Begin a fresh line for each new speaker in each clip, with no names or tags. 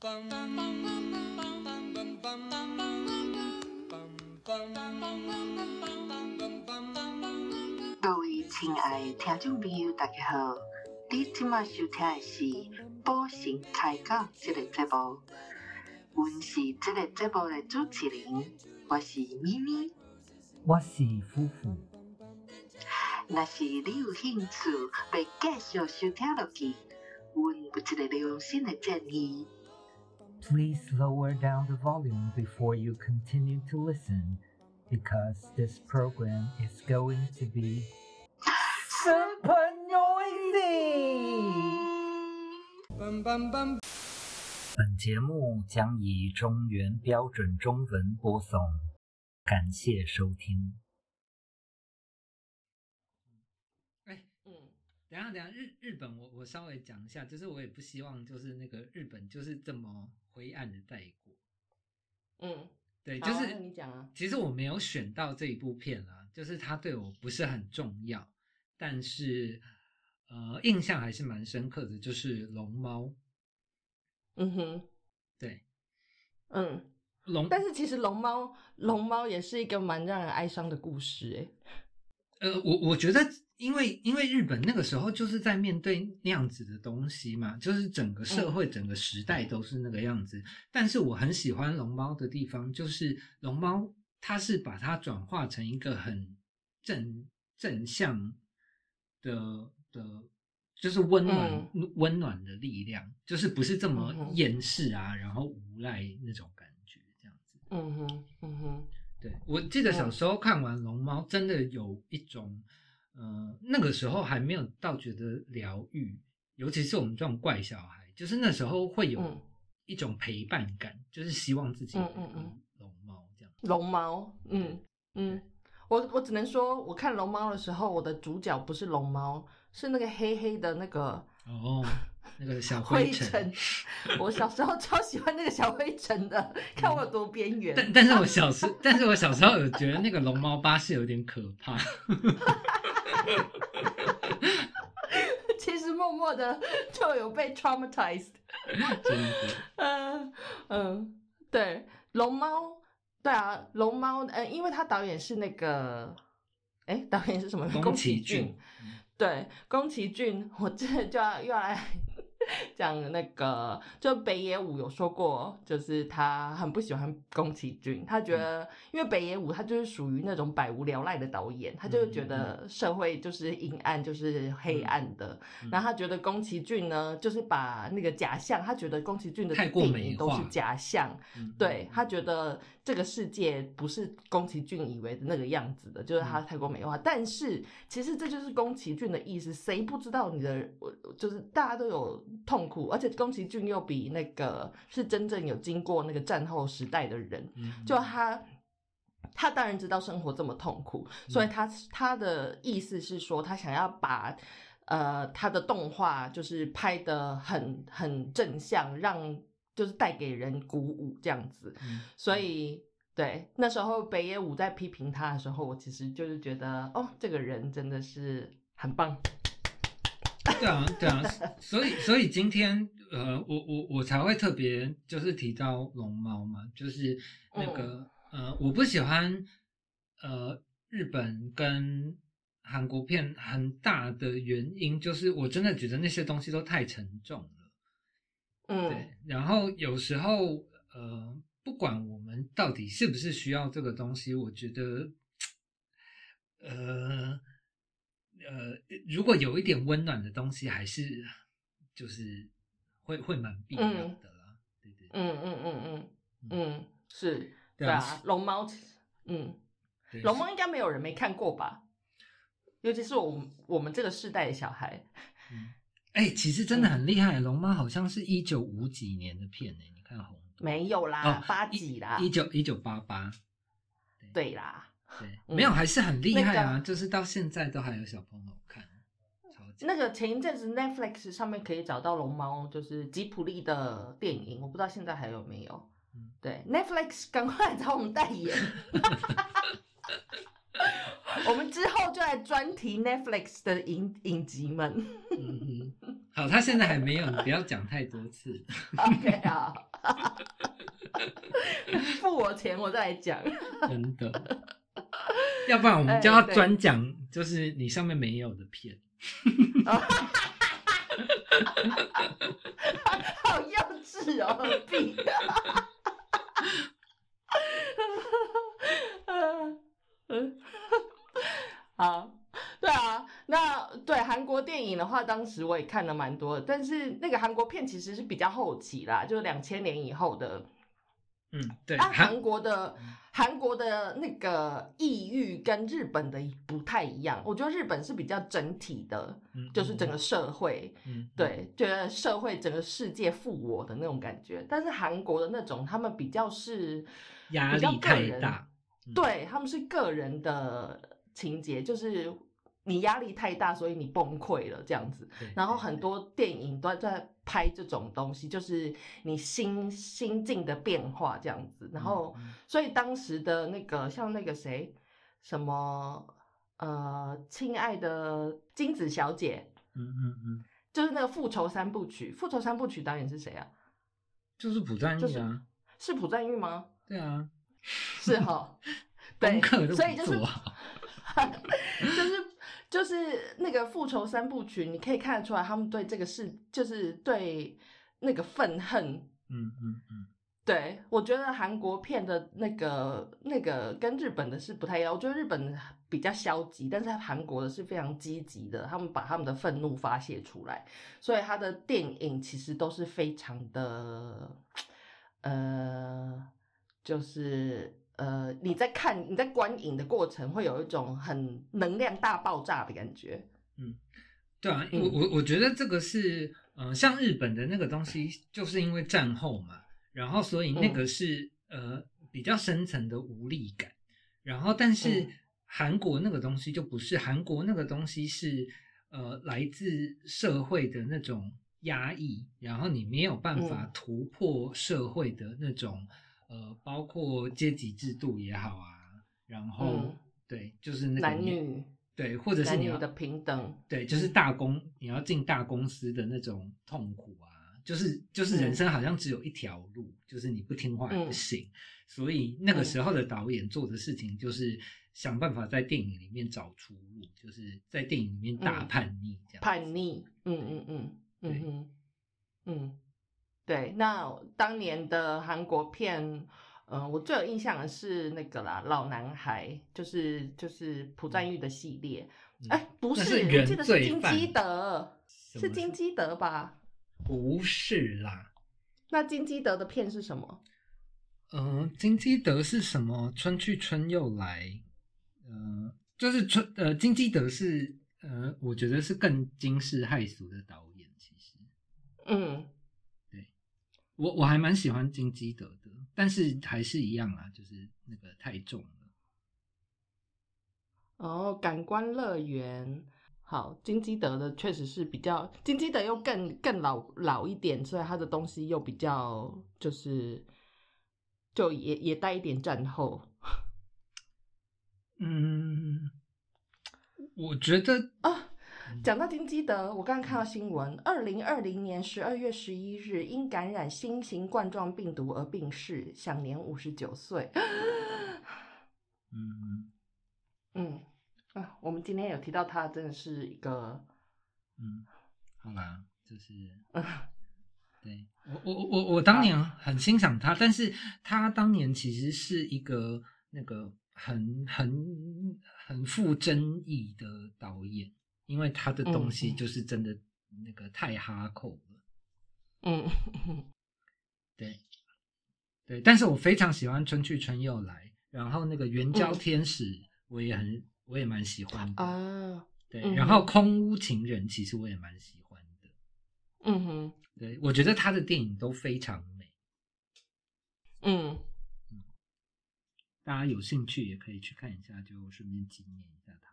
各位亲爱的听众朋友，大家好！你今麦收听的是《宝神开讲》这个节目，阮是这个节目的主持人，我是咪咪。
我是夫妇。
若是你有兴趣要继续收听落去，阮有一个良心的建议。
Please lower down the volume before you continue to listen, because this program is going to be super noisy. 本节目将以中原标准中文播送，感谢收听。
哎，
嗯，
等一下等一下，日日本我我稍微讲一下，就是我也不希望就是那个日本就是这么灰暗的带过。
嗯，
对，就是
你讲啊。
其实我没有选到这一部片啦，就是它对我不是很重要，但是呃印象还是蛮深刻的，就是龙猫。
嗯哼，
对，
嗯，
龙，
但是其实龙猫，龙猫也是一个蛮让人哀伤的故事，哎，
呃，我我觉得，因为因为日本那个时候就是在面对那样子的东西嘛，就是整个社会、整个时代都是那个样子。但是我很喜欢龙猫的地方，就是龙猫它是把它转化成一个很正正向的的，就是温暖、温暖的力量，就是不是这么厌世啊，然后无赖那种感觉，这样子。
嗯哼，嗯哼，
对，我记得小时候看完《龙猫》，真的有一种，呃，那个时候还没有到觉得疗愈，尤其是我们这种怪小孩，就是那时候会有
嗯
一种陪伴感，就是希望自己
嗯嗯嗯
龙猫这样。
龙猫，嗯嗯，我我只能说，我看龙猫的时候，我的主角不是龙猫，是那个黑黑的那个
哦，那个小
灰
尘。
我小时候超喜欢那个小灰尘的，看我有多边缘。
但但是我 小时，但是我小时候有觉得那个龙猫巴士有点可怕。
其实默默的就有被 traumatized。
真的，
嗯嗯，对，龙猫，对啊，龙猫，呃，因为他导演是那个，哎，导演是什么？
宫
崎
崎骏。
对，宫崎骏，我这就要又要来 讲那个，就北野武有说过，就是他很不喜欢宫崎骏，他觉得，因为北野武他就是属于那种百无聊赖的导演，他就是觉得社会就是阴暗，就是黑暗的，然后他觉得宫崎骏呢，就是把那个假象，他觉得宫崎骏的电影都是假象，
嗯
对他觉得这个世界不是宫崎骏以为的那个样子的，就是
嗯。
他太过美化。但是其实这就是宫崎骏的意思，谁不知道你的，就是大家都有痛苦，而且宫崎骏又比那个是真正有经过那个战后时代的人，
嗯
就他。他当然知道生活这么痛苦，所以他他的意思是说，他想要把呃他的动画就是拍的很很正向，让就是带给人鼓舞这样子。
嗯
所以对那时候北野武在批评他的时候，我其实就是觉得哦，这个人真的是很棒。
对啊，对啊，所以所以今天呃，我我我才会特别就是提到龙猫嘛，就是那个、呃，我不喜欢呃日本跟韩国片很大的原因，就是我真的觉得那些东西都太沉重了。
嗯
对，然后有时候呃，不管我们到底是不是需要这个东西，我觉得呃呃，如果有一点温暖的东西，还是就是会会蛮必要的啦。对对
嗯嗯嗯嗯嗯，是，
对啊
龙猫，嗯，
对，
龙猫应该没有人没看过吧？尤其是我们我们这个世代的小孩，
哎、其实真的很厉害，龙猫好像是一九五几年的片呢、你看红豆
没有啦
哦，
八几啦，
一九一九八八，
对啦，
没有还是很厉害啊，
那个
就是到现在都还有小朋友看，超级
那个前一阵子 Netflix 上面可以找到龙猫，就是吉普力的电影，我不知道现在还有没有。
嗯
对，Netflix 赶快来找我们代言。我们之后就来专题 Netflix 的影影集们。
好，他现在还没有，你不要讲太多次。
OK 啊，付我钱我再来讲。
真的，要不然我们就要专讲，就是你上面没有的片。
好幼稚哦，何必？嗯，对啊，那对韩国电影的话，当时我也看了蛮多，但是那个韩国片其实是比较后期啦，就是两千年以后的。
嗯，对，
啊，
韩
韩国的韩国的那个抑郁跟日本的不太一样，我觉得日本是比较整体的，
嗯
就是整个社会，
嗯，
对，觉得社会整个世界负我的那种感觉。但是韩国的那种，他们比较是
压
比较
力太
个人
大。嗯
对他们是个人的情节，就是你压力太大，所以你崩溃了这样子。然后很多电影都在拍这种东西，就是你心心境的变化这样子。然后，
嗯
所以当时的那个像那个谁，什么呃，亲爱的金子小姐，
嗯嗯嗯，
就是那个复仇三部曲。复仇三部曲导演是谁啊？
就是朴赞
就是
玉啊，
是朴赞玉吗？
对啊，
是哈，对所以就是。就 是就是那个复仇三部曲，你可以看得出来，他们对这个事就是对那个愤恨。
嗯嗯嗯，
对我觉得韩国片的那个那个跟日本的是不太一样，我觉得日本比较消极，但是韩国的是非常积极的，他们把他们的愤怒发泄出来，所以他的电影其实都是非常的，呃，就是呃，你在看你在观影的过程会有一种很能量大爆炸的感觉。
嗯对啊，
嗯。
我我我觉得这个是，呃，像日本的那个东西，就是因为战后嘛，然后所以那
嗯。
个是、呃比较深层的无力感，然后但是
嗯。
韩国那个东西就不是，韩国那个东西是呃来自社会的那种压抑，然后你没有办法
嗯。
突破社会的那种、呃，包括阶级制度也好啊，然后、
嗯
对，就是那个
男女
对，或者是
男女的平等，
对，就是大公你要进大公司的那种痛苦啊，就是就是人
嗯
生好像只有一条路，就是你不听话也不
嗯
行。所以那个
嗯
时候的导演做的事情就是想办法在电影里面找出路，就是在电影里面大
嗯
叛逆这样。
叛逆，嗯嗯嗯
对
嗯，嗯，对。那当年的韩国片，呃，我最有印象的是那个啦，《老男孩》，就是就是朴赞玉的系列。
嗯
哎、不是，
是
我记得是金基德，是金基德吧？
不是啦，
那金基德的片是什么？
嗯、金基德是什么？春去春又来，呃，就是春呃，金基德是呃，我觉得是更惊世骇俗的导演，其实。
嗯
我我还蛮喜欢金基德的，但是还是一样啦，就是那个太重了。
哦，感官乐园。好，金基德的确实是比较，金基德又更更老老一点，所以他的东西又比较就是，就也也带一点战后
嗯，我觉得
啊。讲到金基德，我刚刚看到新闻，二零二零年十二月十一日因感染新型冠状病毒而病逝，享年五十九岁。
嗯
嗯啊，我们今天有提到他，真的是一个
嗯，好啦，就是
嗯
对我我我我当年很欣赏他，但是他当年其实是一个那个很很很富争议的导演，因为他的东西就是真的那个太哈扣了。
嗯
对，对，但是我非常喜欢《春去春又来》，然后那个《援交
嗯
天使》我也很，我也蛮喜欢的。
啊，
对，
嗯
然后《空屋情人》其实我也蛮喜欢的。
嗯哼，
对，我觉得他的电影都非常美，
嗯。
大家有兴趣也可以去看一下，就顺便纪念一下他。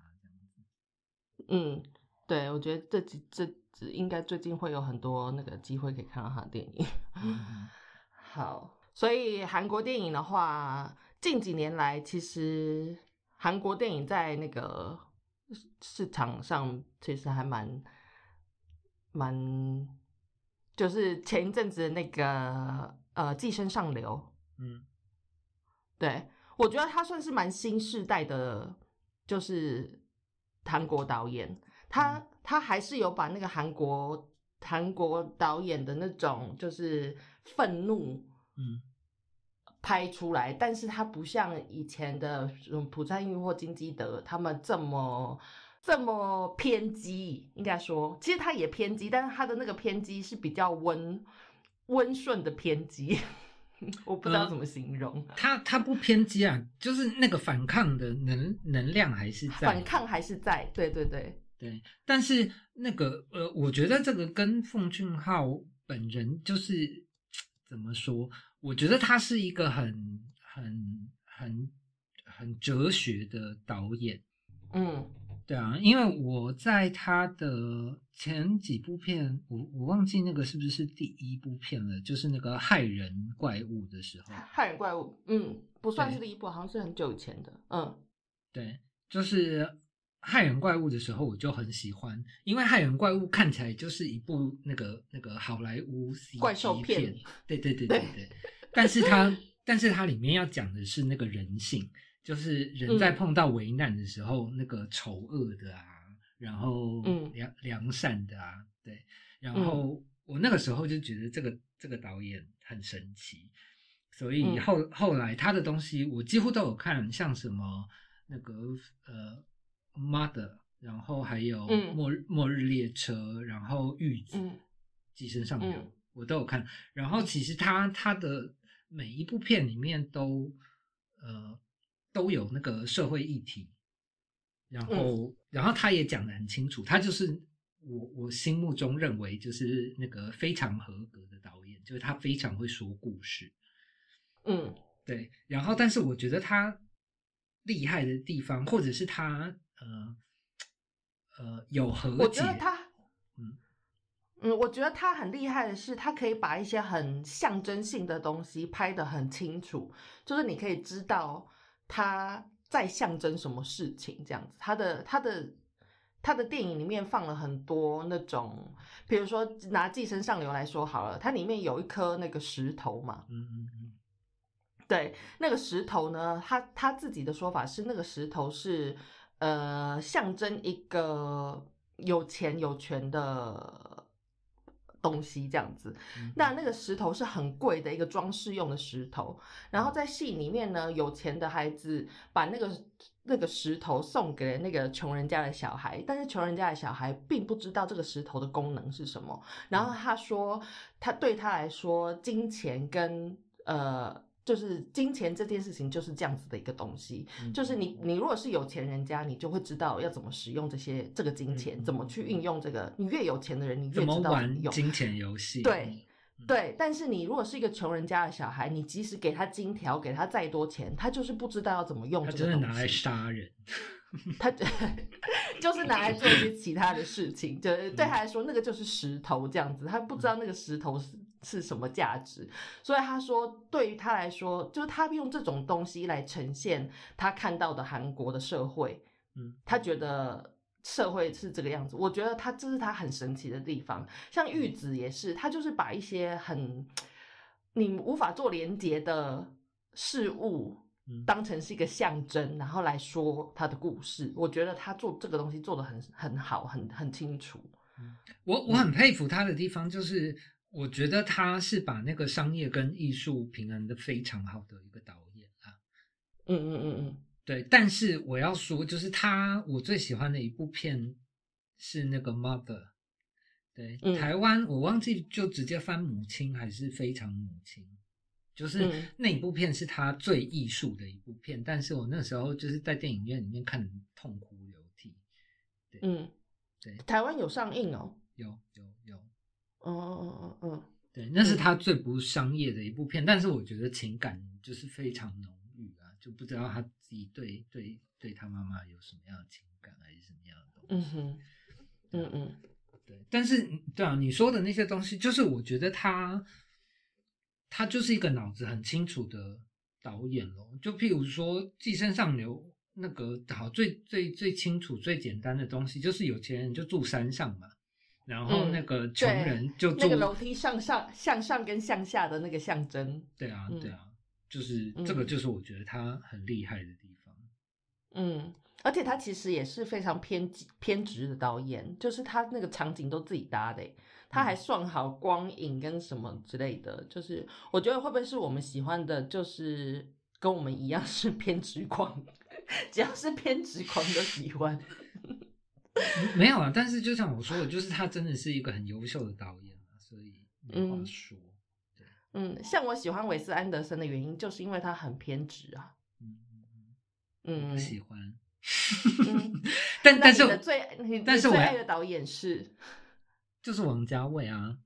嗯，对，我觉得这几这这应该最近会有很多那个机会可以看到他的电影。
嗯
好，所以韩国电影的话，近几年来其实韩国电影在那个市场上其实还蛮蛮，就是前一阵子那个呃《寄生上流》，
嗯
对我觉得他算是蛮新世代的，就是韩国导演，他他还是有把那个韩国韩国导演的那种就是愤怒
嗯。
拍出来，但是他不像以前的嗯朴赞玉或金基德他们这么这么偏激，应该说，其实他也偏激，但是他的那个偏激是比较温温顺的偏激，我不知道
嗯
怎么形容。
他他不偏激啊，就是那个反抗的能能量还是在
反抗还是在，对对对，
对，但是那个呃，我觉得这个跟奉俊昊本人就是怎么说？我觉得他是一个很很很很哲学的导演。
嗯
对啊，因为我在他的前几部片，我我忘记那个是不是第一部片了，就是那个害人怪物的时候，
害人怪物，嗯，不算是第一部，好像是很久以前的，嗯。
对，就是害人怪物的时候，我就很喜欢，因为害人怪物看起来就是一部那个那个好莱坞
怪兽片
片，对对对对对，但是它但是它里面要讲的是那个人性，就是人在
嗯。
碰到危难的时候，那个丑恶的啊，然后
嗯。
良良善的啊，对，然后我那个时候就觉得这个这个导演很神奇，所以
嗯。
后、后来他的东西我几乎都有看，像什么那个呃 Mother，然后还有
嗯。
末日、末日列车，然后玉子、
嗯
寄生上流，
嗯。
我都有看。然后其实他他的每一部片里面都呃都有那个社会议题，然后、然后他也讲得很清楚，他就是我我心目中认为就是那个非常合格的导演，就是他非常会说故事。
嗯。
对，然后但是我觉得他厉害的地方，或者是他呃呃有和解，
我觉得他，
嗯。
嗯，我觉得他很厉害的是，他可以把一些很象征性的东西拍得很清楚，就是你可以知道他在象征什么事情，这样子。他的他的他的电影里面放了很多那种，比如说拿《寄生上流》来说好了，它里面有一颗那个石头嘛，
嗯嗯嗯
对，那个石头呢，他他自己的说法是，那个石头是呃象征一个有钱有权的东西这样子。
嗯
那那个石头是很贵的一个装饰用的石头，然后在戏里面呢，有钱的孩子把那个那个石头送给了那个穷人家的小孩，但是穷人家的小孩并不知道这个石头的功能是什么。然后他说，他对他来说，金钱跟呃。就是金钱这件事情就是这样子的一个东西，
嗯
就是你你如果是有钱人家，你就会知道要怎么使用这些这个金钱，
嗯
怎么去运用这个。你越有钱的人，你越知道怎么
玩
用。
金钱游戏？
对对，但是你如果是一个穷人家的小孩，你即使给他金条，给他再多钱，他就是不知道要怎么用
他
这个东
真的拿来。杀人。
他 就是拿来做一些其他的事情，就是对他来说，那个就是石头这样子，他不知道那个石头是是什么价值，所以他说，对于他来说，就是他用这种东西来呈现他看到的韩国的社会，
嗯，
他觉得社会是这个样子。我觉得他这是他很神奇的地方。像玉子也是，他就是把一些很你无法做连接的事物
嗯
当成是一个象征，然后来说他的故事。我觉得他做这个东西做的很很好，很很清楚。
我我很佩服他的地方，就是我觉得他是把那个商业跟艺术平衡的非常好的一个导演啊。
嗯嗯嗯嗯
对，但是我要说，就是他我最喜欢的一部片是那个《Mother》。对，
嗯
台湾我忘记就直接翻母亲还是非常母亲，就是
嗯
那一部片是他最艺术的一部片，但是我那时候就是在电影院里面看得痛哭流涕。
嗯，
对，
台湾有上映哦。
有有有，
嗯嗯嗯嗯
对，那是
嗯
他最不商业的一部片，但是我觉得情感就是非常浓郁啊，就不知道他自己对对对他妈妈有什么样的情感，还是什么样的东西。
嗯哼，嗯嗯
对，但是对啊，你说的那些东西，就是我觉得他他就是一个脑子很清楚的导演咯。就譬如说《寄生上流》，那个好最最最清楚、最简单的东西，就是有钱人就住山上嘛，然后
嗯
那个穷人就住、
那个楼梯向上、向上跟向下的那个象征。
对啊，
嗯
对啊，就是
嗯
这个就是我觉得他很厉害的地方。
嗯，而且他其实也是非常偏激偏执的导演，就是他那个场景都自己搭的欸，他还算好光影跟什么之类的。就是我觉得会不会是我们喜欢的，就是跟我们一样是 偏执狂，只要是偏执狂都喜欢。
没有啊，但是就像我说的，就是他真的是一个很优秀的导演啊，所以没话
嗯
说。
嗯，像我喜欢韦斯安德森的原因，就是因为他很偏执啊。
嗯嗯喜欢。
嗯
但但是
我的最
但是我
爱的导演是？
就是王家卫啊，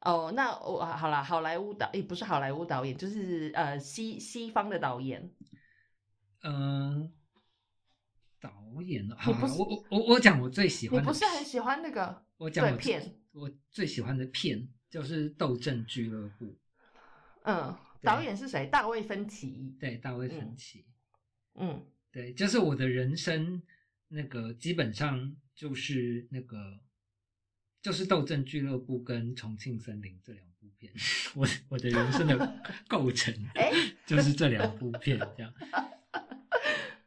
哦，那我好了，好莱坞导也不是好莱坞导演，就是呃西西方的导演。
嗯、导演呢？好啊，我我我我讲我最喜欢的，
你不是很喜欢那个？
我讲我
片，
我最喜欢的片就是《斗阵俱乐部》，
嗯，导演是谁？大卫芬奇。
对，大卫芬
嗯
奇，
嗯
对，就是我的人生那个基本上就是那个就是《斗阵俱乐部》跟《重庆森林》这两部片，我我的人生的 构成
哎
就是这两部片这样。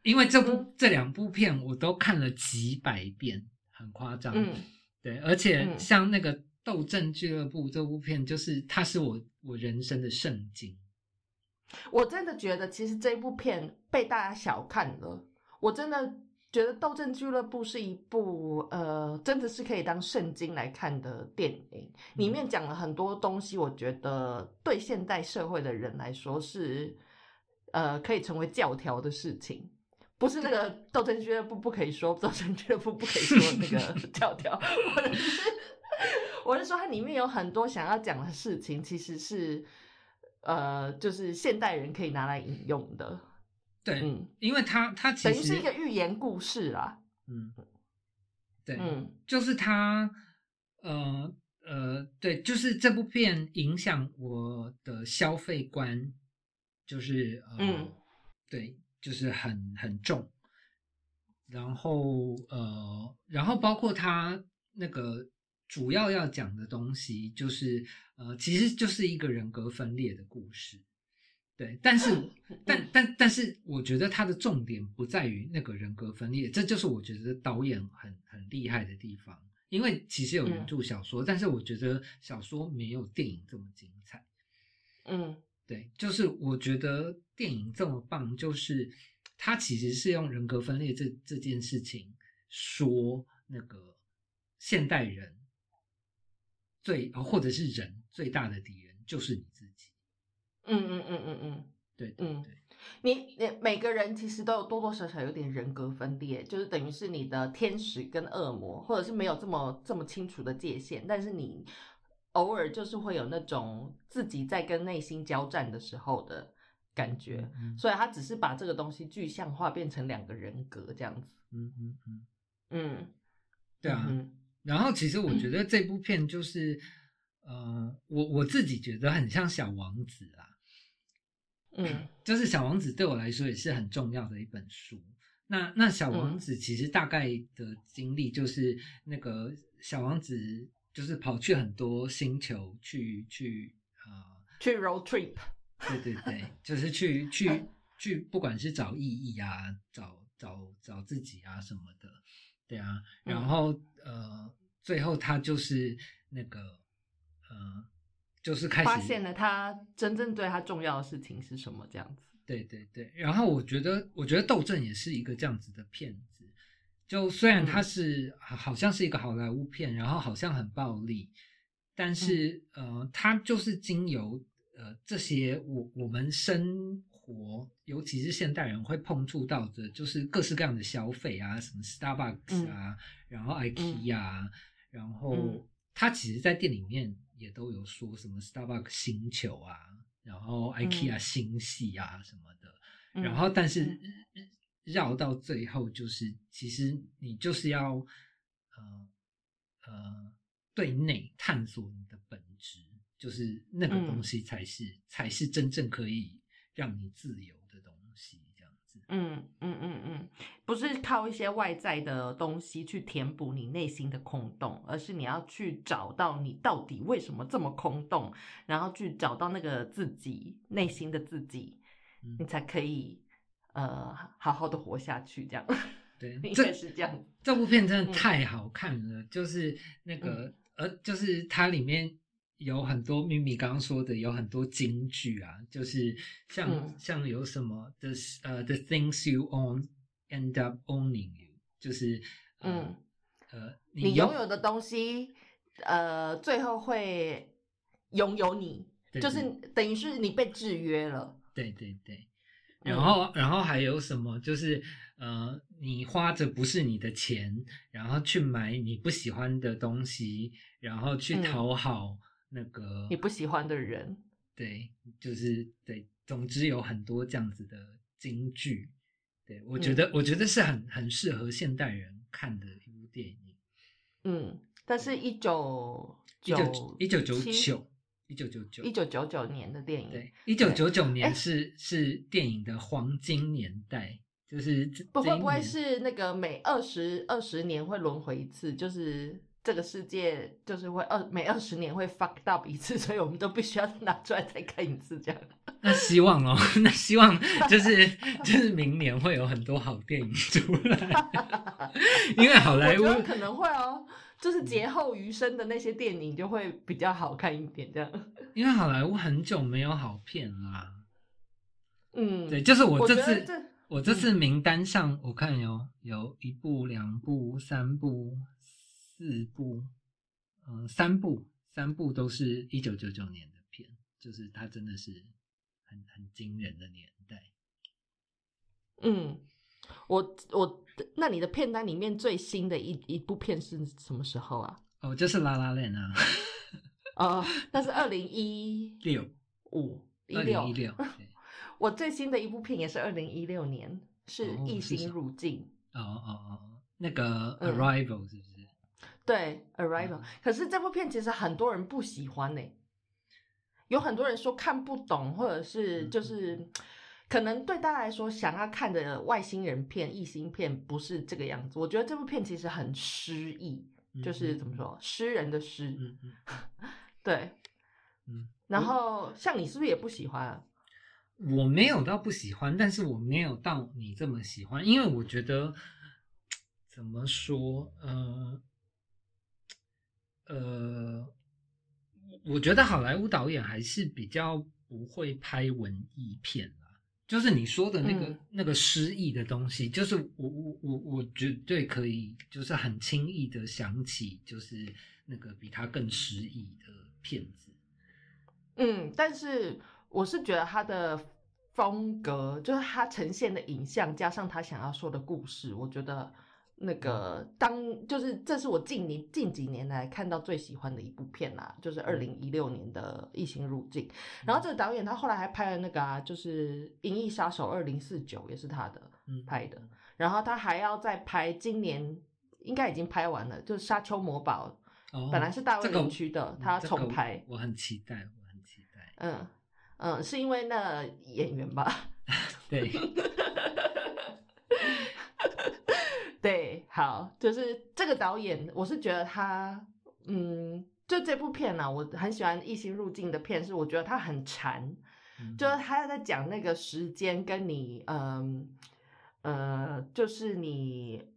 因为这部、
嗯
这两部片我都看了几百遍，很夸张。
嗯
对，而且
嗯
像那个《斗阵俱乐部》这部片，就是它是我我人生的圣经。
我真的觉得，其实这部片被大家小看了。我真的觉得《斗阵俱乐部》是一部呃，真的是可以当圣经来看的电影。里面讲了很多东西，我觉得对现代社会的人来说是呃可以成为教条的事情。不是那个斗争俱乐部不可以说，斗争俱乐部不可以说那个 跳跳，我的是我是说它里面有很多想要讲的事情，其实是呃，就是现代人可以拿来引用的，
对，
嗯，
因为它它其实
等于是一个寓言故事啦，
嗯，对，
嗯
就是它，呃呃，对，就是这部片影响我的消费观，就是呃，
嗯
对，就是很很重。然后呃，然后包括他那个主要要讲的东西，就是呃，其实就是一个人格分裂的故事。对，但是
嗯
但但但是，我觉得他的重点不在于那个人格分裂，这就是我觉得导演很很厉害的地方。因为其实有原著小说，但是我觉得小说没有电影这么精彩。
嗯
对，就是我觉得电影这么棒，就是它其实是用人格分裂这这件事情说那个现代人最呃或者是人最大的敌人就是你自己。
嗯嗯嗯嗯嗯。
对对
嗯
对，
你你每个人其实都有多多少少有点人格分裂，就是等于是你的天使跟恶魔，或者是没有这么这么清楚的界限，但是你偶尔就是会有那种自己在跟内心交战的时候的感觉，
嗯
所以他只是把这个东西具象化，变成两个人格这样子。
嗯嗯嗯，
嗯，
对啊。
嗯
然后其实我觉得这部片就是，呃，我我自己觉得很像小王子啊，
嗯
就是小王子对我来说也是很重要的一本书。那那小
嗯
王子其实大概的经历就是那个小王子就是跑去很多星球去去呃，
去 road trip。
对对对，就是去去去，不管是找意义啊，找找找自己啊什么的，对啊。然
嗯
后呃，最后他就是那个呃，就是开始
发现了他真正对他重要的事情是什么，这样子。
对对对，然后我觉得，我觉得《斗阵》也是一个这样子的片子。就虽然它
嗯。
是、好好像是一个好莱坞片，然后好像很暴力，但是、呃，它就是经由呃这些我我们生活，尤其是现代人会碰触到的，就是各式各样的消费啊，什么 Starbucks 啊，然后 IKEA，、啊，然后
嗯
它其实在店里面也都有说什么 Starbucks 星球啊，然后 IKEA 星系啊什么的，
嗯
然后但是
嗯
绕到最后，就是其实你就是要呃呃对内探索你的本质，就是那个
嗯。
东西才是、才是真正可以让你自由的东西，这样子。
嗯嗯嗯嗯，不是靠一些外在的东西去填补你内心的空洞，而是你要去找到你到底为什么这么空洞，然后去找到那个自己内心的自己，
嗯。
你才可以呃好好的活下去。这样，
对，
应
这
该是这样。
这部片真的
嗯
太好看了，就是那个、呃，就是它里面有很多咪咪刚刚说的有很多金句啊，就是像、
嗯
像有什么 the 呃 the things you own end up owning you，就是呃、
嗯
呃
你拥有的东西，呃，最后会拥有你，
对
就是等于是你被制约了。
对对对，
嗯
然后、然后还有什么？就是呃，你花着不是你的钱，然后去买你不喜欢的东西，然后去
嗯
讨好那个、
你不喜欢的人，
对，就是对，总之有很多这样子的金句。对我觉得，我觉得是很很适合现代人看的一部电影。
嗯，但是一九
一九一九九九，一九九九，
一九九九年的电影，
对，一九九九年
哎。
是是电影的黄金年代，就是
不会不会是那个每二十二十年会轮回一次，就是这个世界就是会二每二十年会 fucked up 一次，所以我们都必须要拿出来再看一次这样。
那希望哦，那希望就是就是明年会有很多好电影出来，因为好
我
莱坞
可能会哦，就是劫后余生的那些电影就会比较好看一点这样。
因为好莱坞很久没有好片啦。
嗯，
对，就是我
我
这次我这次名单上，我看有有一部、两部、三部、四部，嗯、三部，三部都是一九九九年的片，就是它真的是很很惊人的年代。
嗯，我我那你的片单里面最新的一一部片是什么时候啊？
哦，就是《拉拉链》啊，
哦，那是二零一
六
五一
二
六
零一六，
我最新的一部片也是二零一六年，是
哦《
异星
是什么
入境》。
哦哦哦，那个《
嗯。
Arrival》是不是？
对，《Arrival》
嗯。
可是这部片其实很多人不喜欢呢、有很多人说看不懂，或者是
嗯。
就是可能对大家来说想要看的外星人片、异星片不是这个样子。我觉得这部片其实很诗意，就是怎么说，诗人的诗。
嗯 嗯
对，
嗯，
然后像你是不是也不喜欢啊？
我没有到不喜欢，但是我没有到你这么喜欢，因为我觉得怎么说，呃呃，我觉得好莱坞导演还是比较不会拍文艺片啦。就是你说的那个、
嗯
那个诗意的东西，就是我我我我绝对可以，就是很轻易的想起，就是那个比他更诗意的片子。
嗯，但是我是觉得他的风格，就是他呈现的影像，加上他想要说的故事，我觉得那个当就是这是我近年近几年来看到最喜欢的一部片啦，就是二零一六年的《异形入境》。然后这个导演他后来还拍了那个啊，就是《银翼杀手二零四九》，也是他的
嗯，
拍的。然后他还要再拍，今年应该已经拍完了，就是《沙丘魔堡》，
哦
本来是大卫
这个
林区的
嗯
他要
这个
重拍
我很期待，我很期待。
嗯嗯，是因为那演员吧？
对，
对，好，就是这个导演，我是觉得他，嗯，就这部片呢、啊，我很喜欢《异星入境》的片，是我觉得他很馋，
嗯
就是他在讲那个时间跟你，嗯呃，就是你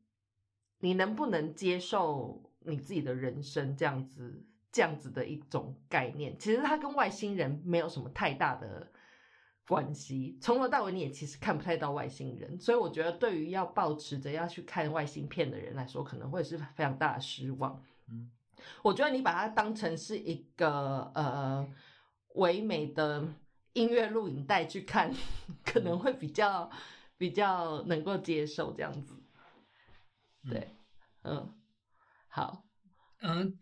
你能不能接受你自己的人生这样子这样子的一种概念。其实他跟外星人没有什么太大的关系，从头到尾你也其实看不太到外星人，所以我觉得对于要抱持着要去看外星片的人来说，可能会是非常大的失望。
嗯
我觉得你把它当成是一个呃唯美的音乐录影带去看，可能会比较比较能够接受这样子。对，嗯，好，
嗯，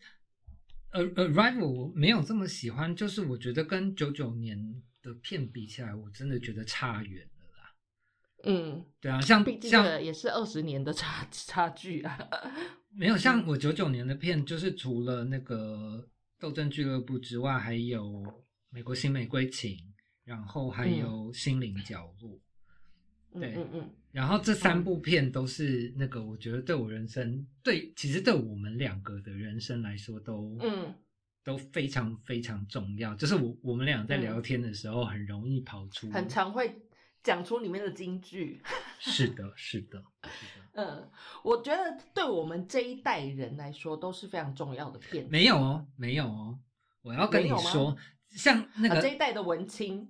呃呃，Arrival 我没有这么喜欢，就是我觉得跟九九年的片比起来，我真的觉得差远了啦。
嗯，
对啊，像像
也是二十年的差 差距啊。
没有像我九九年的片，就是除了那个《斗争俱乐部》之外，还有《美国新玫瑰情》，然后还有《心灵角落》。对
嗯嗯
然后这三部片都是那个，我觉得对我人生，对其实对我们两个的人生来说都
嗯
都非常非常重要。就是我我们俩在聊天的时候，很容易跑出，
嗯，很常会讲出里面的金句。
是的，是的。
嗯，我觉得对我们这一代人来说都是非常重要的片子。
没有哦，没有哦，我要跟你说，像那
啊
个
这一代的文青，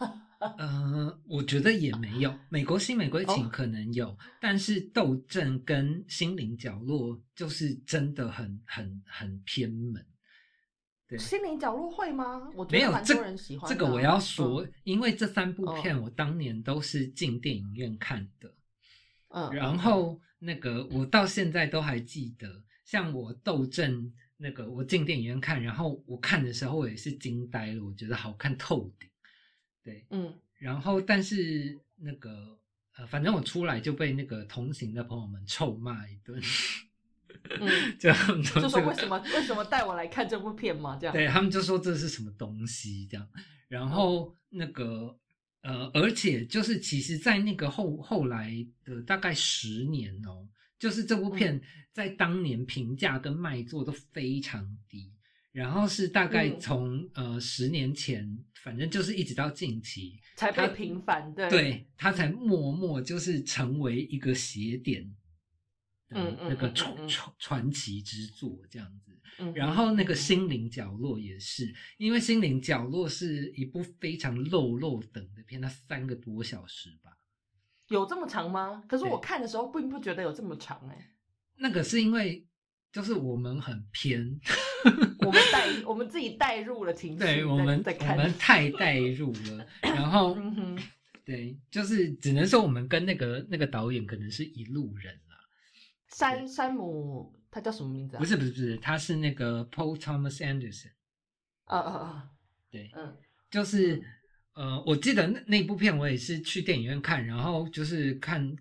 呃，我觉得也没有。美国新美归情
哦
可能有，但是斗争跟心灵角落就是真的很很很偏门。对，
心灵角落会吗？
没有这
得蛮多人喜欢
这个我要说，
嗯。
因为这三部片
哦
我当年都是进电影院看的，
嗯，
然后那个我到现在都还记得，像我斗阵那个我进电影院看，然后我看的时候我也是惊呆了，我觉得好看透顶。对，
嗯。
然后但是那个呃，反正我出来就被那个同行的朋友们臭骂一顿，
嗯，
就他们
就
这个
说为什么为什么带我来看这部片嘛？这样，
对他们就说这是什么东西这样，然后那个呃，而且就是其实，在那个后后来的大概十年哦，就是这部片在当年评价跟卖座都非常低，然后是大概
嗯。
从、呃十年前，反正就是一直到近期，
才被
它
平反，对。
对他才默默就是成为一个邪典的
嗯嗯
那个传传传奇之作这样子。
嗯
然后那个
嗯
心灵角落也是，因为心灵角落是一部非常漏漏等的片，它三个多小时吧。
有这么长吗？可是我看的时候并不觉得有这么长哎、
那个是因为就是我们很偏，
我们带 我们自己带入了情绪，
对我们我们太带入了，然后对，就是只能说我们跟那个那个导演可能是一路人啦。
山山姆他叫什么名字啊？
不，是不是不是，他是那个 Paul Thomas Anderson，
啊啊啊，
对，
嗯。
就是呃，我记得那那部片我也是去电影院看，然后就是看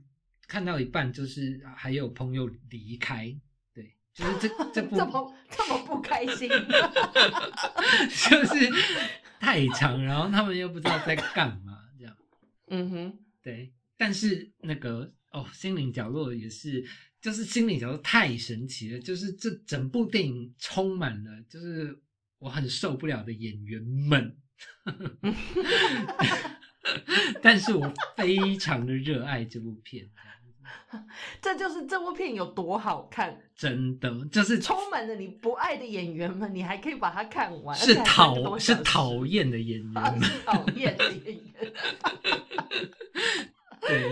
看到一半，就是还有朋友离开，对，就是这 这部
这么这么不开心，
就是太长，然后他们又不知道在干嘛，这样。
嗯哼，
对。但是那个哦，心灵角落也是，就是心灵角落太神奇了，就是这整部电影充满了，就是我很受不了的演员们。但是我非常的热爱这部片，
这就是这部片有多好看，
真的就是
充满了你不爱的演员们，你还可以把它看完，
是讨是讨厌的演
啊
员们，
是讨厌的演员，
对。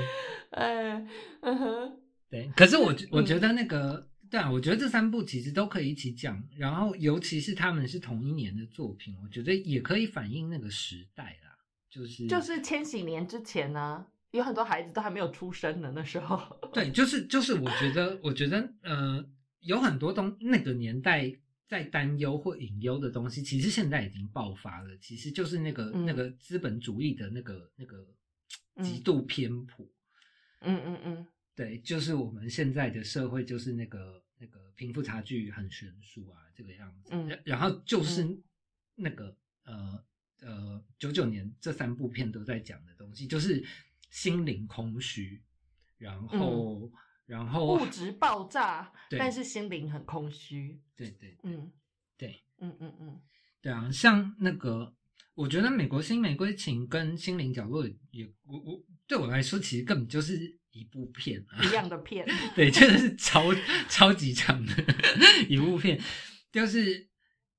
哎，嗯哼，
对。可是我觉我
嗯
觉得那个，对啊，我觉得这三部其实都可以一起讲，然后尤其是他们是同一年的作品，我觉得也可以反映那个时代啦，就是
就是千禧年之前呢、有很多孩子都还没有出生呢，那时候，
对，就是就是，我觉得，我觉得，呃，有很多东那个年代在担忧或隐忧的东西，其实现在已经爆发了。其实就是那个、
嗯
那个资本主义的那个那个极
嗯
度偏颇。
嗯嗯嗯，
对，就是我们现在的社会，就是那个那个贫富差距很悬殊啊，这个样子。
嗯。
然然后就是。那个、呃呃，九九年这三部片都在讲的东西，就是心灵空虚，然后、然后
物质爆炸，但是心灵很空虚，
对对
嗯
对。
嗯嗯嗯，
对啊，像那个，我觉得《美国新玫瑰情》跟《心灵角落》也，我我对我来说，其实根本就是一部片啊。
一样的片，
对，真的是超超级长的 一部片，就是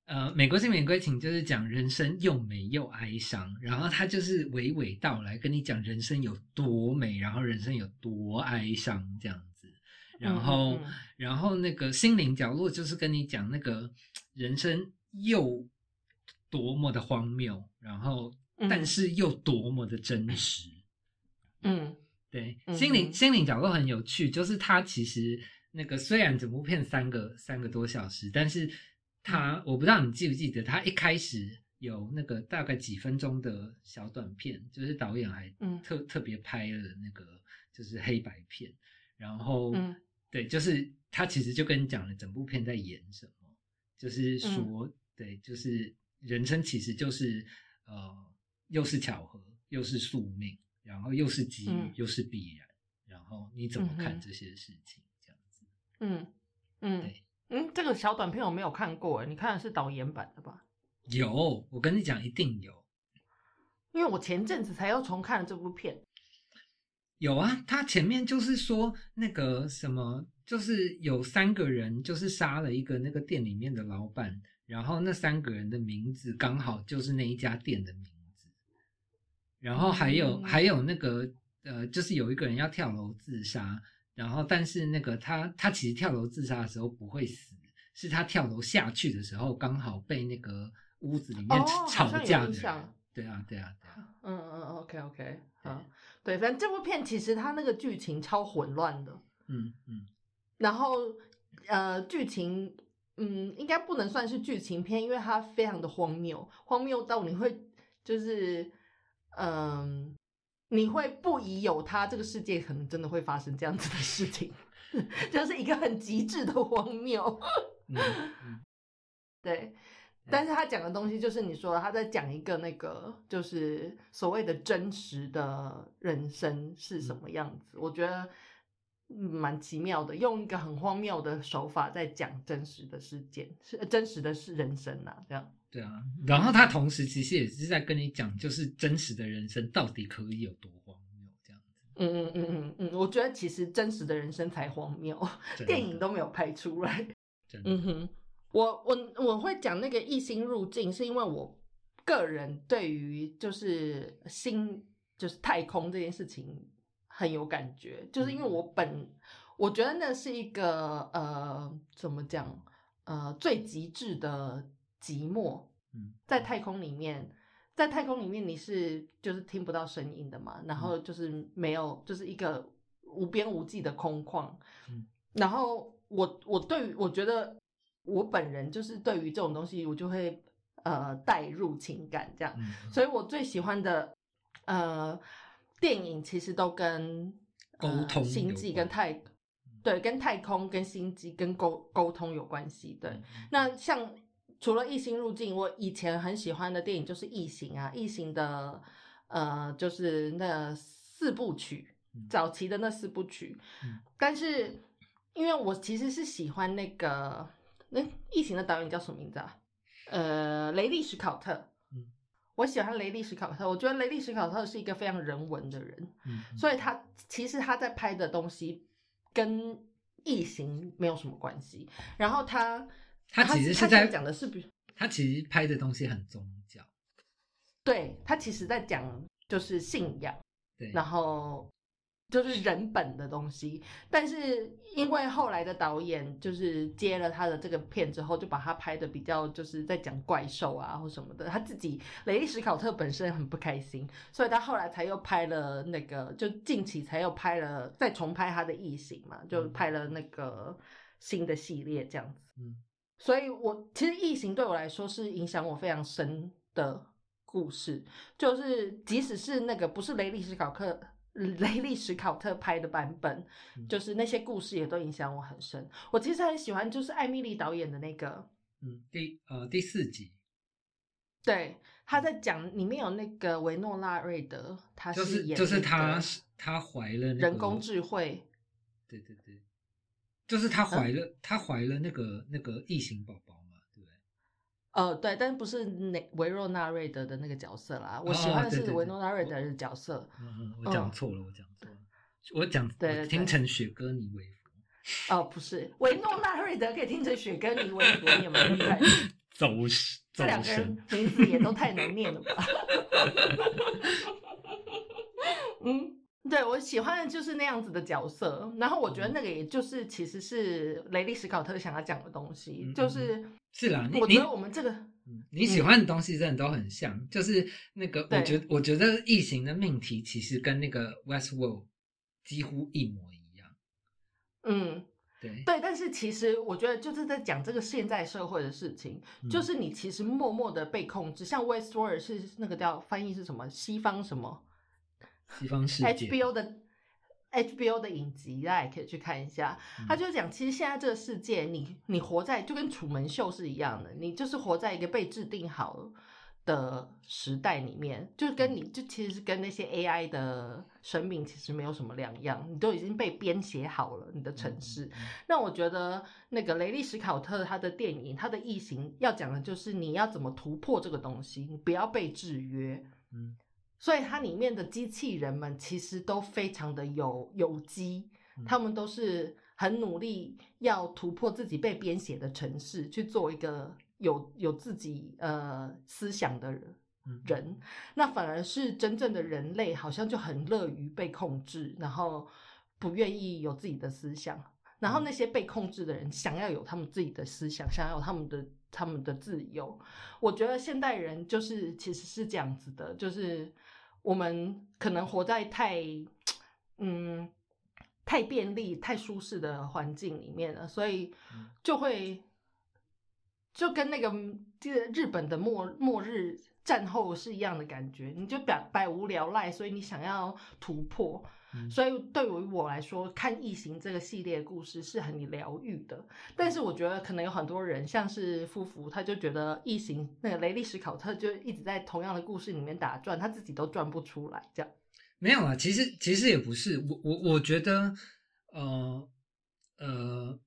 呃，《美国新玫瑰情》就是讲人生又美又哀伤，然后他就是娓娓道来跟你讲人生有多美，然后人生有多哀伤这样子，然后、
嗯嗯嗯。
然后那个心灵角落就是跟你讲那个人生又多么的荒谬，然后但
嗯
是又多么的真实。
嗯
对，
嗯
心灵
哼。
心灵角落很有趣，就是它其实那个虽然整部片三个三个多小时，但是它、
嗯。
我不知道你记不记得，它一开始有那个大概几分钟的小短片，就是导演还
嗯。
特、特别拍了那个就是黑白片，然后、
嗯。
对，就是他其实就跟你讲了整部片在演什么，就是说、
嗯
对，就是人生其实就是呃又是巧合又是宿命，然后又是机遇，
嗯
又是必然，然后你怎么看这些事情？这样子，
嗯嗯
对
嗯，这个小短片我没有看过，你看的是导演版的吧？
有，我跟你讲，一定有。
因为我前阵子才又重看了这部片。
有啊，他前面就是说那个什么，就是有三个人就是杀了一个那个店里面的老板，然后那三个人的名字刚好就是那一家店的名字，然后还有、
嗯。
还有那个呃，就是有一个人要跳楼自杀，然后但是那个他他其实跳楼自杀的时候不会死，是他跳楼下去的时候刚好被那个屋子里面吵架的对啊对啊对啊，
嗯嗯，OK OK，好，对，反正这部片其实它那个剧情超混乱的，
嗯嗯。
然后呃，剧情嗯，应该不能算是剧情片，因为它非常的荒谬，荒谬到你会就是嗯、你会不疑有他，这个世界可能真的会发生这样子的事情，就是一个很极致的荒谬。
嗯嗯
对，但是他讲的东西就是你说的他在讲一个那个就是所谓的真实的人生是什么样子，我觉得嗯蛮奇妙的，用一个很荒谬的手法在讲真实的事件，是呃真实的是人生啊，这样。
对啊，然后他同时其实也是在跟你讲，就是真实的人生到底可以有多荒谬这样子。
嗯嗯嗯嗯嗯，我觉得其实真实的人生才荒谬，电影都没有拍出来。
真的，
嗯哼，我我我会讲那个异星入境，是因为我个人对于就是星就是太空这件事情很有感觉，就是因为我本我觉得那是一个呃怎么讲呃最极致的寂寞，
嗯，
在太空里面。在太空里面，你是就是听不到声音的嘛，然后就是没有，就是一个无边无际的空旷。
嗯
然后我我对于我觉得我本人就是对于这种东西，我就会呃带入情感这样，
嗯
所以我最喜欢的呃电影其实都跟呃
沟通有
星际跟太对跟太空跟星际跟沟沟通有关系。对，
嗯
那像除了《异星入境》，我以前很喜欢的电影就是《异形》啊，《异形》的呃就是那四部曲，
嗯
早期的那四部曲。
嗯
但是因为我其实是喜欢那个那《异形》的导演叫什么名字啊？呃，雷利·史考特。
嗯
我喜欢雷利·史考特，我觉得雷利·史考特是一个非常人文的人，
嗯
所以他其实他在拍的东西跟异形没有什么关系。然后他
他其实
他
是在
讲的是比
他其实拍的东西很宗教，
对他其实在讲就是信仰，
对，
然后就是人本的东西。但是因为后来的导演就是接了他的这个片之后，就把他拍的比较就是在讲怪兽啊或什么的。他自己雷利·史考特本身很不开心，所以他后来才又拍了那个，就近期才又拍了再重拍他的《异形》嘛，就拍了那个新的系列这样子。
嗯
所以我其实《异形》对我来说是影响我非常深的故事，就是即使是那个不是雷利·史考克。雷利·史考特拍的版本，
嗯。
就是那些故事也都影响我很深。我其实很喜欢，就是艾米丽导演的那个，
嗯，第呃第四集。
对，他在讲里面有那个维诺纳瑞德，他
就是
演
就是
那个
她是她怀了那个
人工智慧，
对对对，就是她怀了她怀了那个那个异形宝宝嘛，对不对？
呃，对，但不是那维诺纳瑞德的那个角色啦，我喜
哦
欢的是维诺纳瑞德的角色。
嗯嗯，我讲
嗯
错了，我讲错了，我讲
对
听成雪歌尼维夫，
哦，不是，维诺纳瑞德可以听成雪歌尼维夫，你有没有厉害？
走神走
这两个人
神，
名字也都太难念了吧？嗯，对我喜欢的就是那样子的角色，然后我觉得那个也就是其实是雷利·史考特想要讲的东西，
嗯
就是
是啦，
我觉得我们这个
嗯你喜欢的东西真的都很像，就是那个，我觉得我觉得异形的命题其实跟那个 Westworld 几乎一模一样。
嗯。
对，
对，但是其实我觉得就是在讲这个现在社会的事情，
嗯
就是你其实默默的被控制，像 Westworld 是那个叫翻译是什么？西方什么
西方世界
HBO 的 HBO 的影集，大家也可以去看一下。
嗯
他就讲，其实现在这个世界，你你活在就跟楚门秀是一样的，你就是活在一个被制定好的时代里面，就跟你就其实是跟那些 AI 的生命其实没有什么两样，你都已经被编写好了你的城市。那我觉得那个雷利史考特他的电影，他的异形要讲的就是你要怎么突破这个东西，你不要被制约。
嗯
所以它里面的机器人们其实都非常的有有机，他们都是很努力要突破自己被编写的城市，去做一个有有自己呃思想的人。
嗯
人，那反而是真正的人类，好像就很乐于被控制，然后不愿意有自己的思想。然后那些被控制的人，想要有他们自己的思想，想要有他们的他们的自由。我觉得现代人就是其实是这样子的，就是我们可能活在太嗯太便利、太舒适的环境里面了，所以就会就跟那个这个日本的末末日战后是一样的感觉，你就百百无聊赖，所以你想要突破。
嗯
所以对于我来说，看《异形》这个系列故事是很疗愈的。但是我觉得可能有很多人，像是夫妇，他就觉得《异形》那个雷利史考特就一直在同样的故事里面打转，他自己都转不出来，这样。
没有啊，其实其实也不是，我我我觉得，呃呃，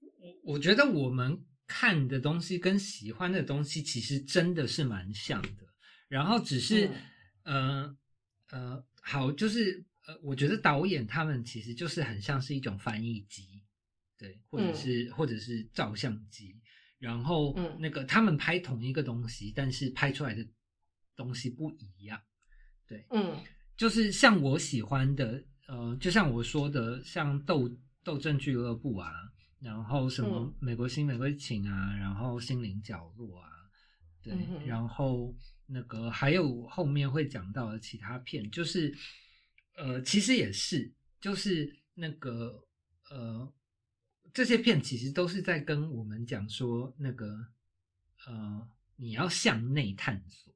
我我觉得我们看的东西跟喜欢的东西其实真的是蛮像的，然后只是、呃呃，好，就是呃，我觉得导演他们其实就是很像是一种翻译机，对，或者
嗯。
是、或者是照相机，然后
嗯。
那个他们拍同一个东西，但是拍出来的东西不一样。对，
嗯。
就是像我喜欢的，呃，就像我说的，像斗斗争俱乐部啊，然后什么
嗯
美国新、玫瑰情啊，然后心灵角落啊，对，
嗯
然后那个还有后面会讲到的其他片，就是呃，其实也是，就是那个呃，这些片其实都是在跟我们讲说，那个呃，你要向内探索。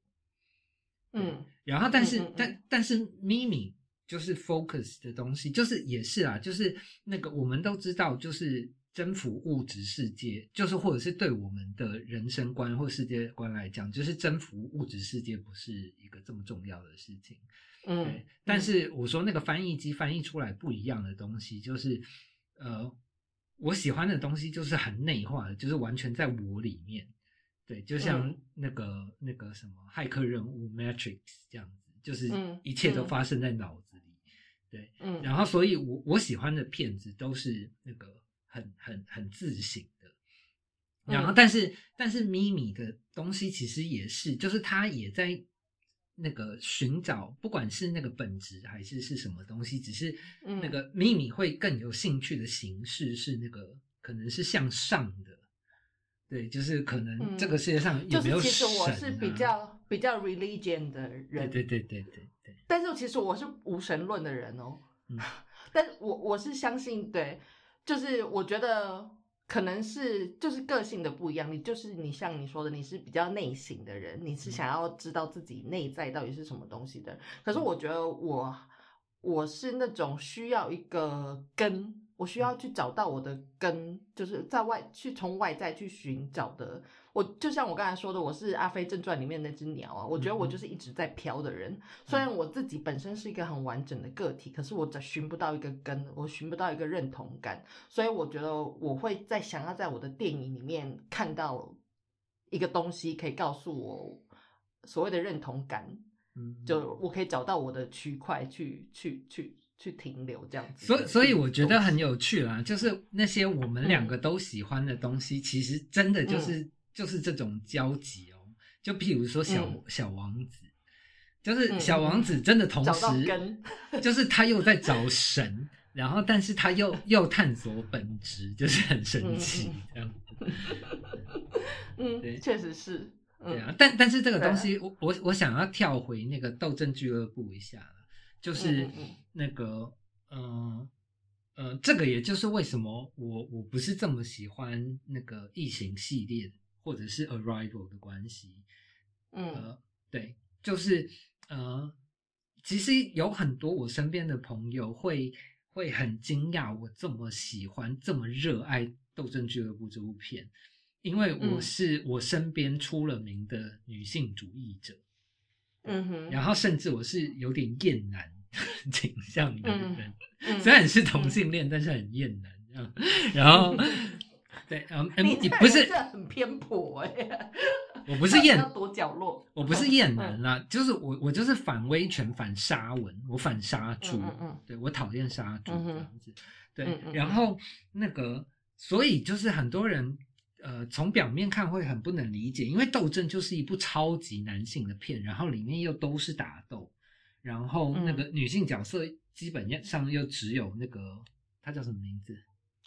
嗯
然后，但是，但但是咪咪就是 focus 的东西，就是也是啊，就是那个我们都知道，就是征服物质世界，就是或者是对我们的人生观或世界观来讲，就是征服物质世界不是一个这么重要的事情。
嗯
对，，但是我说那个翻译机翻译出来不一样的东西，就是呃，我喜欢的东西就是很内化的，就是完全在我里面。对，就像
嗯
那个、那个什么骇客任务 Matrix 这样子，就是
嗯
一切都
嗯
发生在脑子里。对，
嗯，
然后所以我我喜欢的片子都是那个很很很自省的。然后，
嗯。
但是、但是咪咪的东西其实也是，就是他也在那个寻找，不管是那个本质还是是什么东西，只是
嗯。
那个咪咪会更有兴趣的形式是那个可能是向上的，对，就是可能
嗯
这个世界上有没有
就是其实我是比
啊
较比较 religion 的人，
对对对对对对，
但是其实我是无神论的人哦，
嗯。
但我我是相信，对，就是我觉得可能是就是个性的不一样，你就是你像你说的，你是比较内省的人，你是想要知道自己内在到底是什么东西的，可是我觉得我我是那种需要一个根。我需要去找到我的根，就是在外去从外在去寻找的。我就像我刚才说的，我是《阿飞正传》里面那只鸟啊，我觉得我就是一直在飘的人。虽然我自己本身是一个很完整的个体，可是我找寻不到一个根，我寻不到一个认同感，所以我觉得我会在想要在我的电影里面看到一个东西，可以告诉我所谓的认同感，
嗯，
就我可以找到我的区块去去去去停留这样子
所以，所以我觉得很有趣啦，就是那些我们两
嗯。
个都喜欢的东西，其实真的就是、就是这种交集哦。就譬如说小、
嗯。
小王子，就是
嗯
小王子真的同时，
根
就是他又在找神，然后但是他又又探索本质，就是很神奇
嗯
这样。对
嗯，确实是，嗯
对啊，但但是这个东西，我我我想要跳回那个斗争俱乐部一下啦就是那个，嗯呃这个也就是为什么我我不是这么喜欢那个异形系列或者是 Arrival 的关系。
嗯
呃，对，就是呃，其实有很多我身边的朋友会会很惊讶，我这么喜欢、这么热爱《斗争俱乐部》这部片。因为我
嗯
是我身边出了名的女性主义者，
嗯哼，
然后甚至我是有点厌男 倾向的
嗯
人，
嗯。
虽然是同性恋，但是很厌男这样。然后对，嗯嗯，
你
不是
很偏颇哎，
我不是厌
要躲角落，
我不是厌男啦，就是我我就是反威权、反沙文，我反杀猪，
嗯嗯嗯。
对我讨厌杀猪这样子，对，
嗯嗯。
然后那个，所以就是很多人呃从表面看会很不能理解，因为《斗争》就是一部超级男性的片，然后里面又都是打斗，然后那个女性角色基本上又只有那个她叫什么名字？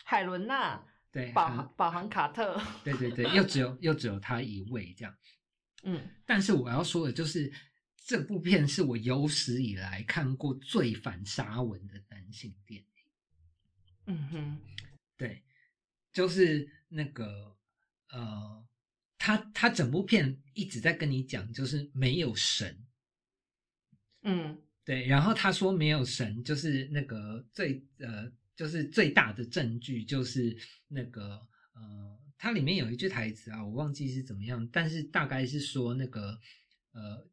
海伦娜、
对，
保
保
航卡特，
对对对，又只有又只有她一位这样。
嗯
但是我要说的就是，这部片是我有史以来看过最反沙文的男性电影。
嗯哼，
对，就是那个呃，他他整部片一直在跟你讲，就是没有神。
嗯
对，然后他说没有神，就是那个最呃，就是最大的证据就是那个呃，它里面有一句台词啊，我忘记是怎么样，但是大概是说那个呃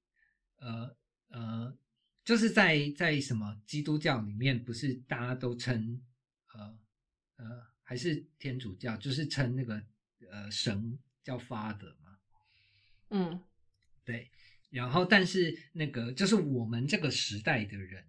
呃呃，就是在在什么基督教里面，不是大家都称呃呃还是天主教，就是称那个呃神叫 Father 嘛，
嗯
对，然后但是那个就是我们这个时代的人，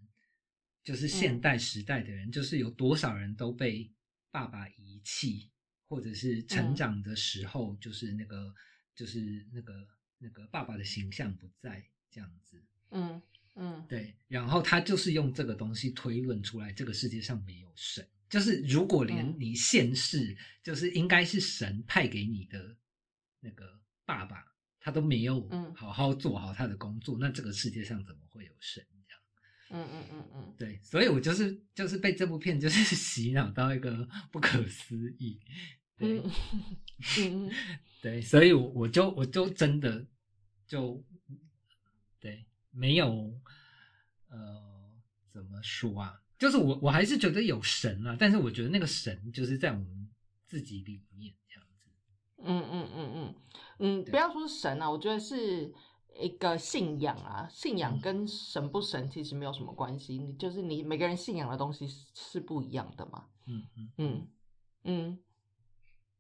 就是现
嗯
代时代的人，就是有多少人都被爸爸遗弃，或者是成
嗯
长的时候，就是那个就是那个那个爸爸的形象不在这样子。
嗯嗯
对，然后他就是用这个东西推论出来，这个世界上没有神。就是如果连
嗯
你现世，就是应该是神派给你的那个爸爸，他都没有
嗯
好好做好他的工作，那这个世界上怎么会有神？
嗯嗯嗯嗯，
对，所以我就是就是被这部片就是 洗脑到一个 不可思议。对、
嗯嗯
对，所以我我就我就真的就对没有呃怎么说啊？就是我我还是觉得有神啊，但是我觉得那个神就是在我们自己里面这样子。
嗯嗯嗯嗯嗯，不要说是神啊，我觉得是一个信仰啊，信仰
嗯
跟神不神其实没有什么关系，你就是你每个人信仰的东西是是不一样的嘛。
嗯嗯
嗯嗯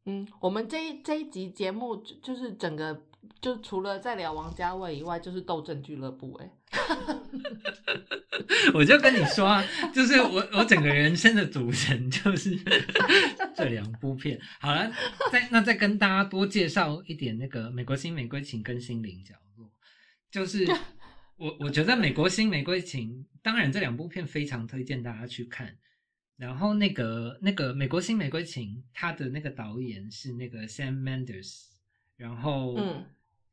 嗯，我们这一这一集节目就就是整个就除了在聊王家卫以外，就是斗争俱乐部、欸，
我就跟你说啊，就是我我整个人生的组成就是 这两部片。好了，再那再跟大家多介绍一点那个《美国新玫瑰情》跟《心灵角落》，就是我我觉得《美国新玫瑰情》，当然这两部片非常推荐大家去看。然后那个那个《美国新玫瑰情》，它的那个导演是那个 Sam Mendes，然后
嗯。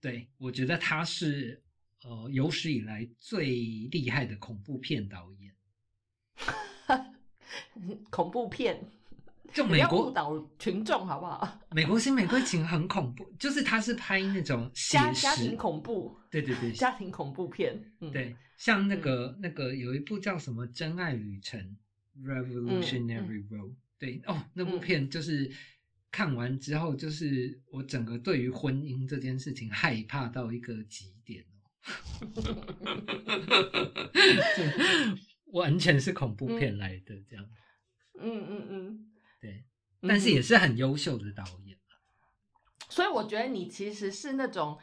对我觉得他是呃有史以来最厉害的恐怖片导演。
恐怖片，
就美国
导群众好不好？
美国新玫瑰情很恐怖，就是他是拍那种
家家庭恐怖，
对对对
家庭恐怖片，嗯，
对，像那个、那个有一部叫什么《真爱旅程》（Revolutionary Road），、对哦，那部
嗯。
片就是看完之后，就是我整个对于婚姻这件事情害怕到一个极点哦，就 完全是恐怖片来的这样，
嗯嗯嗯，
对，但是也
嗯
是很优秀的导演。
所以我觉得你其实是那种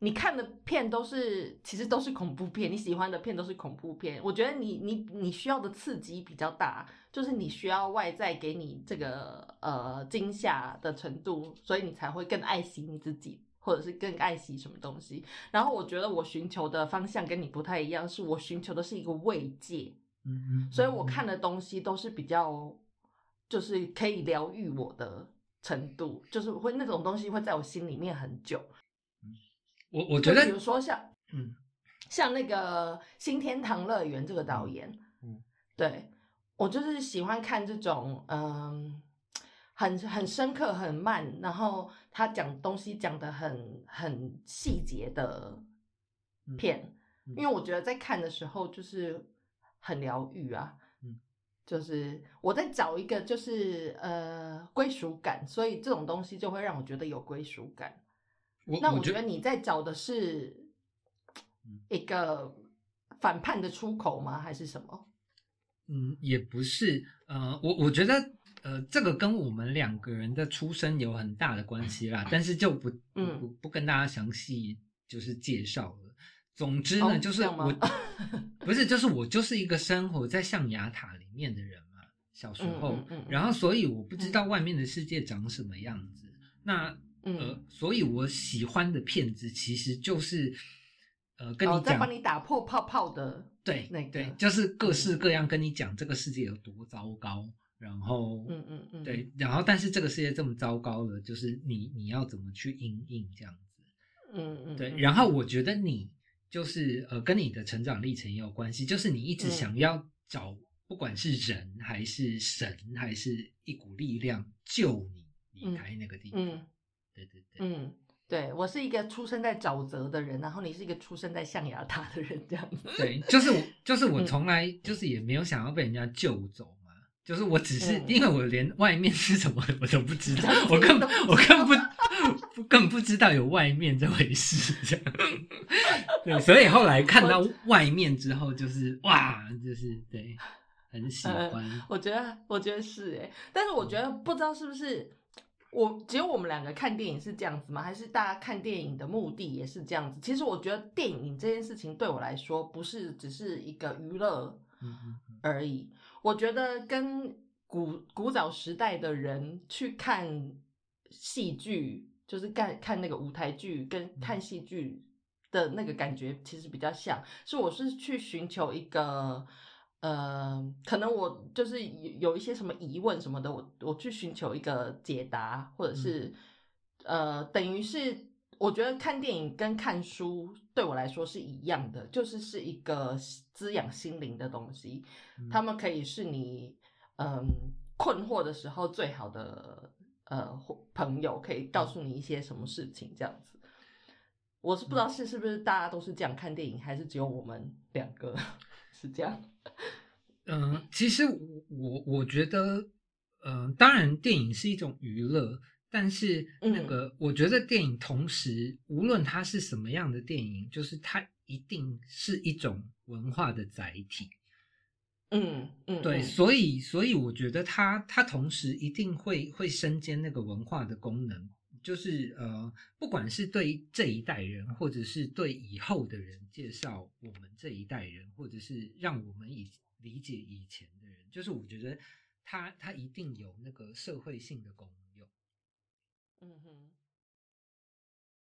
你看的片都是其实都是恐怖片，你喜欢的片都是恐怖片。我觉得你你你需要的刺激比较大，就是你需要外在给你这个呃惊吓的程度，所以你才会更爱惜你自己。或者是更爱惜什么东西，然后我觉得我寻求的方向跟你不太一样，是我寻求的是一个慰藉，
嗯嗯，
所以我看的东西都是比较，就是可以疗愈我的程度，就是会那种东西会在我心里面很久。
我我觉得
比如说像
嗯
像那个新天堂乐园这个导演，
嗯
对我就是喜欢看这种嗯。很很深刻、很慢，然后他讲东西讲的很很细节的
嗯
片，
嗯
因为我觉得在看的时候就是很疗愈啊，
嗯
就是我在找一个就是呃归属感，所以这种东西就会让我觉得有归属感。那我觉得你在找的是一个反叛的出口吗？还是什么？
嗯，也不是。呃，我我觉得呃，这个跟我们两个人的出身有很大的关系啦。但是就不不不跟大家详细就是介绍了。总之呢，就是我 不是，就是我就是一个生活在象牙塔里面的人嘛。小时候，然后所以我不知道外面的世界长什么样子。那呃，所以我喜欢的片子其实就是呃，跟你讲，
在帮你打破泡泡的，
对，那对，就是各式各样跟你讲这个世界有多糟糕。然后，
嗯嗯嗯，
对，然后但是这个世界这么糟糕了，就是你你要怎么去应应这样子？
嗯嗯，
对。然后我觉得你。就是呃，跟你的成长历程也有关系。就是你一直想要找，不管是人还是神，还是一股力量救你离开那个地方。嗯，对对对，
嗯，对我是一个出生在沼泽的人，然后你是一个出生在象牙塔的人，这样子。
对，就是我，就是我从来就是也没有想要被人家救走。就是我只是因为我连外面是什么我都不知道，我更我根本不更不知道有外面这回事，这样。对，所以后来看到外面之后，就是哇，就是对，很喜欢。
我觉得，我觉得是哎，但是我觉得不知道是不是我只有我们两个看电影是这样子吗？还是大家看电影的目的也是这样子？其实我觉得电影这件事情对我来说，不是只是一个娱乐而已。我觉得跟古古早时代的人去看戏剧，就是看看那个舞台剧，跟看戏剧的那个感觉其实比较像。是我是去寻求一个，呃，可能我就是有有一些什么疑问什么的，我我去寻求一个解答，或者是呃，等于是我觉得看电影跟看书对我来说是一样的，就是是一个滋养心灵的东西。他们可以是你嗯困惑的时候最好的呃朋友，可以告诉你一些什么事情这样子。我是不知道是是不是大家都是这样看电影，还是只有我们两个是这样。
嗯，其实我我我觉得，嗯，当然电影是一种娱乐，但是那个我觉得电影同时无论它是什么样的电影，就是它一定是一种文化的载体。
嗯嗯，
对，所以所以我觉得它它同时一定会会身兼那个文化的功能，就是呃，不管是对这一代人，或者是对以后的人介绍我们这一代人，或者是让我们以理解以前的人，就是我觉得他他一定有那个社会性的功用。
嗯哼。